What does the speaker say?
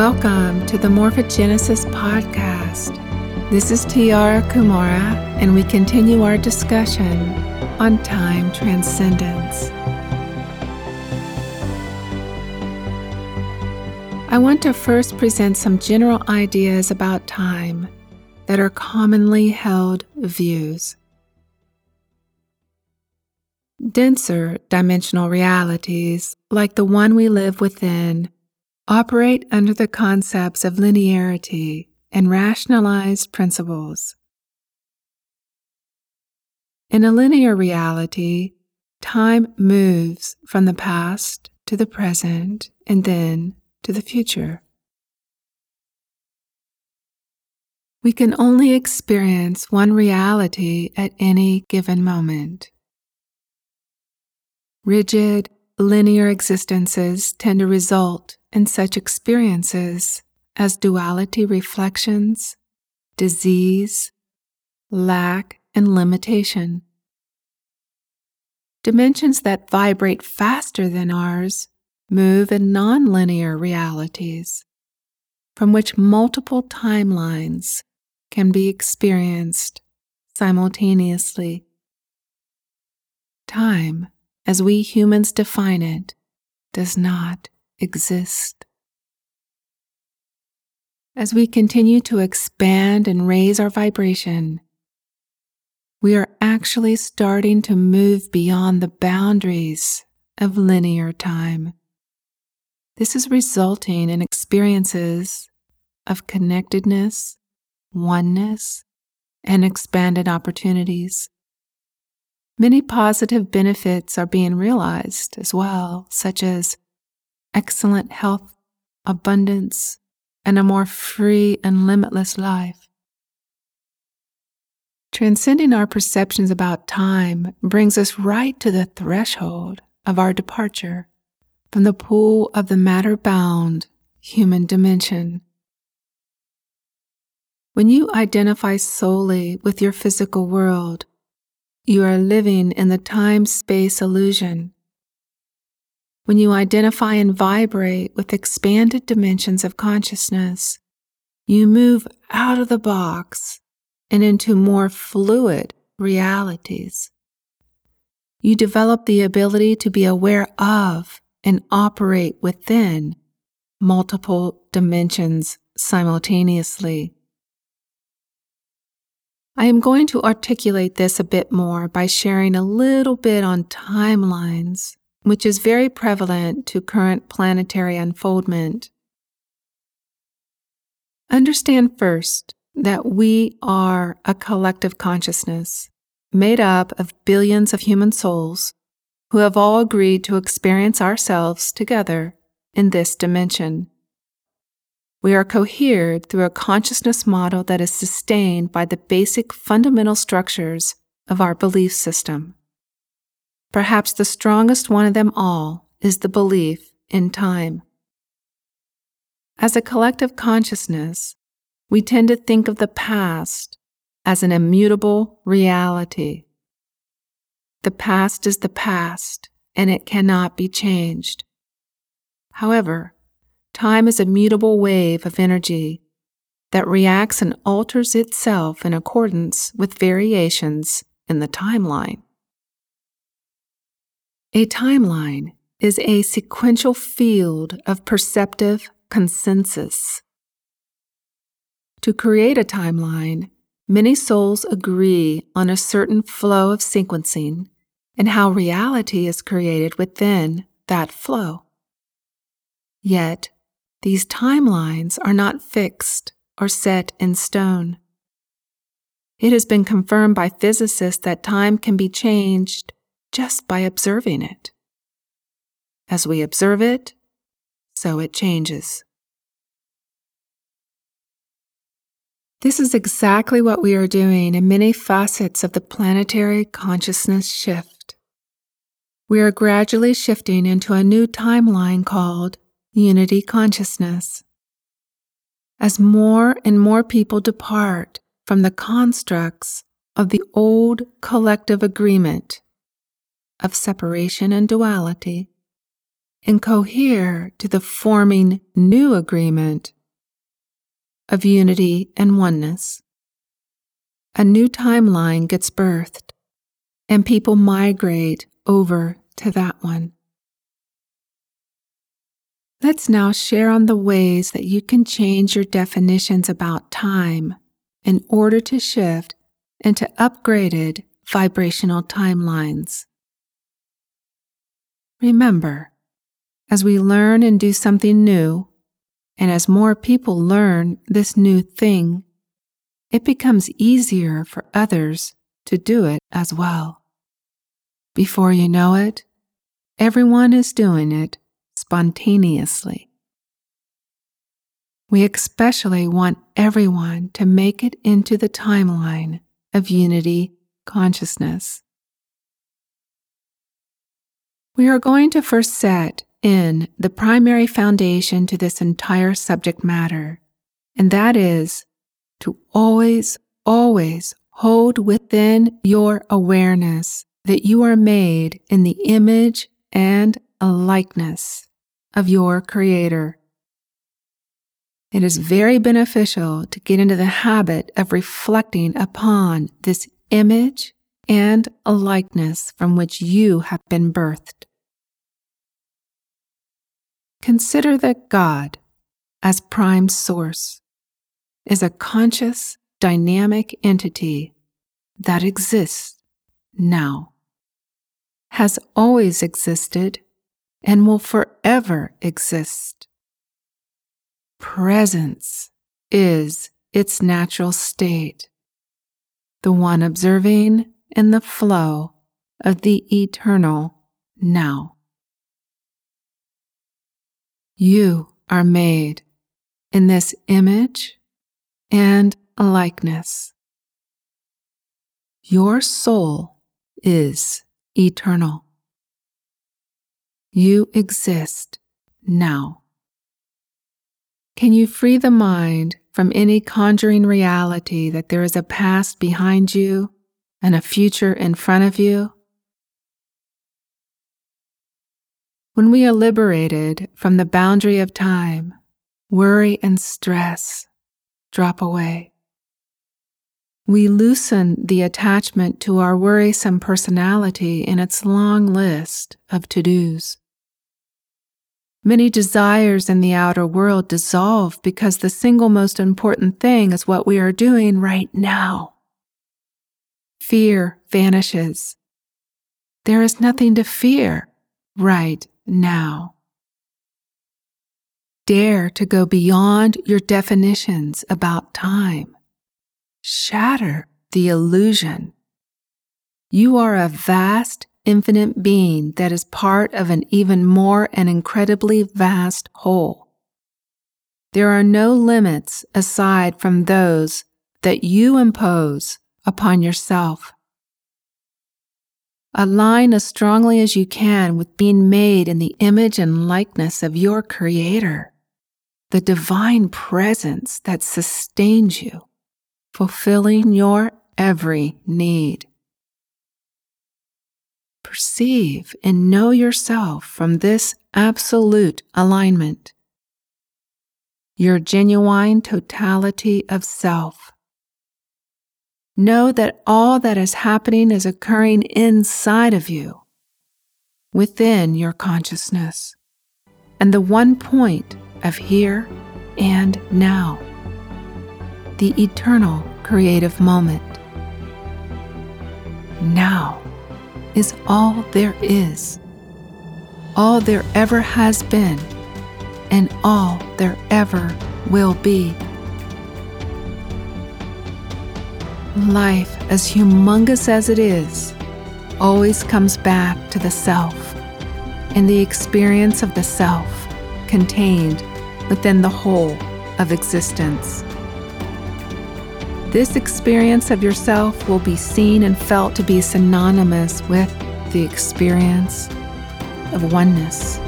Welcome to the Morphogenesis Podcast. This is Tiara Kumara, and we continue our discussion on time transcendence. I want to first present some general ideas about time that are commonly held views. Denser dimensional realities, like the one we live within, operate under the concepts of linearity and rationalized principles. In a linear reality, time moves from the past to the present and then to the future. We can only experience one reality at any given moment. Rigid, linear existences tend to result in such experiences as duality reflections, disease, lack, and limitation. Dimensions that vibrate faster than ours move in nonlinear realities, from which multiple timelines can be experienced simultaneously. Time, as we humans define it, does not exist. As we continue to expand and raise our vibration, we are actually starting to move beyond the boundaries of linear time. This is resulting in experiences of connectedness, oneness, and expanded opportunities. Many positive benefits are being realized as well, such as excellent health, abundance, and a more free and limitless life. Transcending our perceptions about time brings us right to the threshold of our departure from the pool of the matter bound human dimension. When you identify solely with your physical world, you are living in the time space illusion when you identify and vibrate with expanded dimensions of consciousness, you move out of the box and into more fluid realities. You develop the ability to be aware of and operate within multiple dimensions simultaneously. I am going to articulate this a bit more by sharing a little bit on timelines which is very prevalent to current planetary unfoldment. Understand first that we are a collective consciousness made up of billions of human souls who have all agreed to experience ourselves together in this dimension. We are cohered through a consciousness model that is sustained by the basic fundamental structures of our belief system. Perhaps the strongest one of them all is the belief in time. As a collective consciousness, we tend to think of the past as an immutable reality. The past is the past, and it cannot be changed. However, time is a mutable wave of energy that reacts and alters itself in accordance with variations in the timeline. A timeline is a sequential field of perceptive consensus. To create a timeline, many souls agree on a certain flow of sequencing and how reality is created within that flow. Yet, these timelines are not fixed or set in stone. It has been confirmed by physicists that time can be changed just by observing it. As we observe it, so it changes. This is exactly what we are doing in many facets of the planetary consciousness shift. We are gradually shifting into a new timeline called Unity Consciousness. As more and more people depart from the constructs of the old collective agreement of separation and duality, and cohere to the forming new agreement of unity and oneness. A new timeline gets birthed, and people migrate over to that one. Let's now share on the ways that you can change your definitions about time in order to shift into upgraded vibrational timelines. Remember, as we learn and do something new, and as more people learn this new thing, it becomes easier for others to do it as well. Before you know it, everyone is doing it spontaneously. We especially want everyone to make it into the timeline of unity consciousness. We are going to first set in the primary foundation to this entire subject matter, and that is to always, always hold within your awareness that you are made in the image and a likeness of your Creator. It is very beneficial to get into the habit of reflecting upon this image and a likeness from which you have been birthed. Consider that God, as prime source, is a conscious, dynamic entity that exists now, has always existed, and will forever exist. Presence is its natural state, the one observing in the flow of the eternal now. You are made in this image and likeness. Your soul is eternal. You exist now. Can you free the mind from any conjuring reality that there is a past behind you and a future in front of you? When we are liberated from the boundary of time, worry and stress drop away. We loosen the attachment to our worrisome personality in its long list of to dos. Many desires in the outer world dissolve because the single most important thing is what we are doing right now. Fear vanishes. There is nothing to fear right now. Dare to go beyond your definitions about time. Shatter the illusion. You are a vast, infinite being that is part of an even more and incredibly vast whole. There are no limits aside from those that you impose upon yourself. Align as strongly as you can with being made in the image and likeness of your Creator, the divine presence that sustains you, fulfilling your every need. Perceive and know yourself from this absolute alignment, your genuine totality of self Know that all that is happening is occurring inside of you, within your consciousness, and the one point of here and now, the eternal creative moment. Now is all there is, all there ever has been, and all there ever will be. Life, as humongous as it is, always comes back to the self and the experience of the self contained within the whole of existence. This experience of yourself will be seen and felt to be synonymous with the experience of oneness.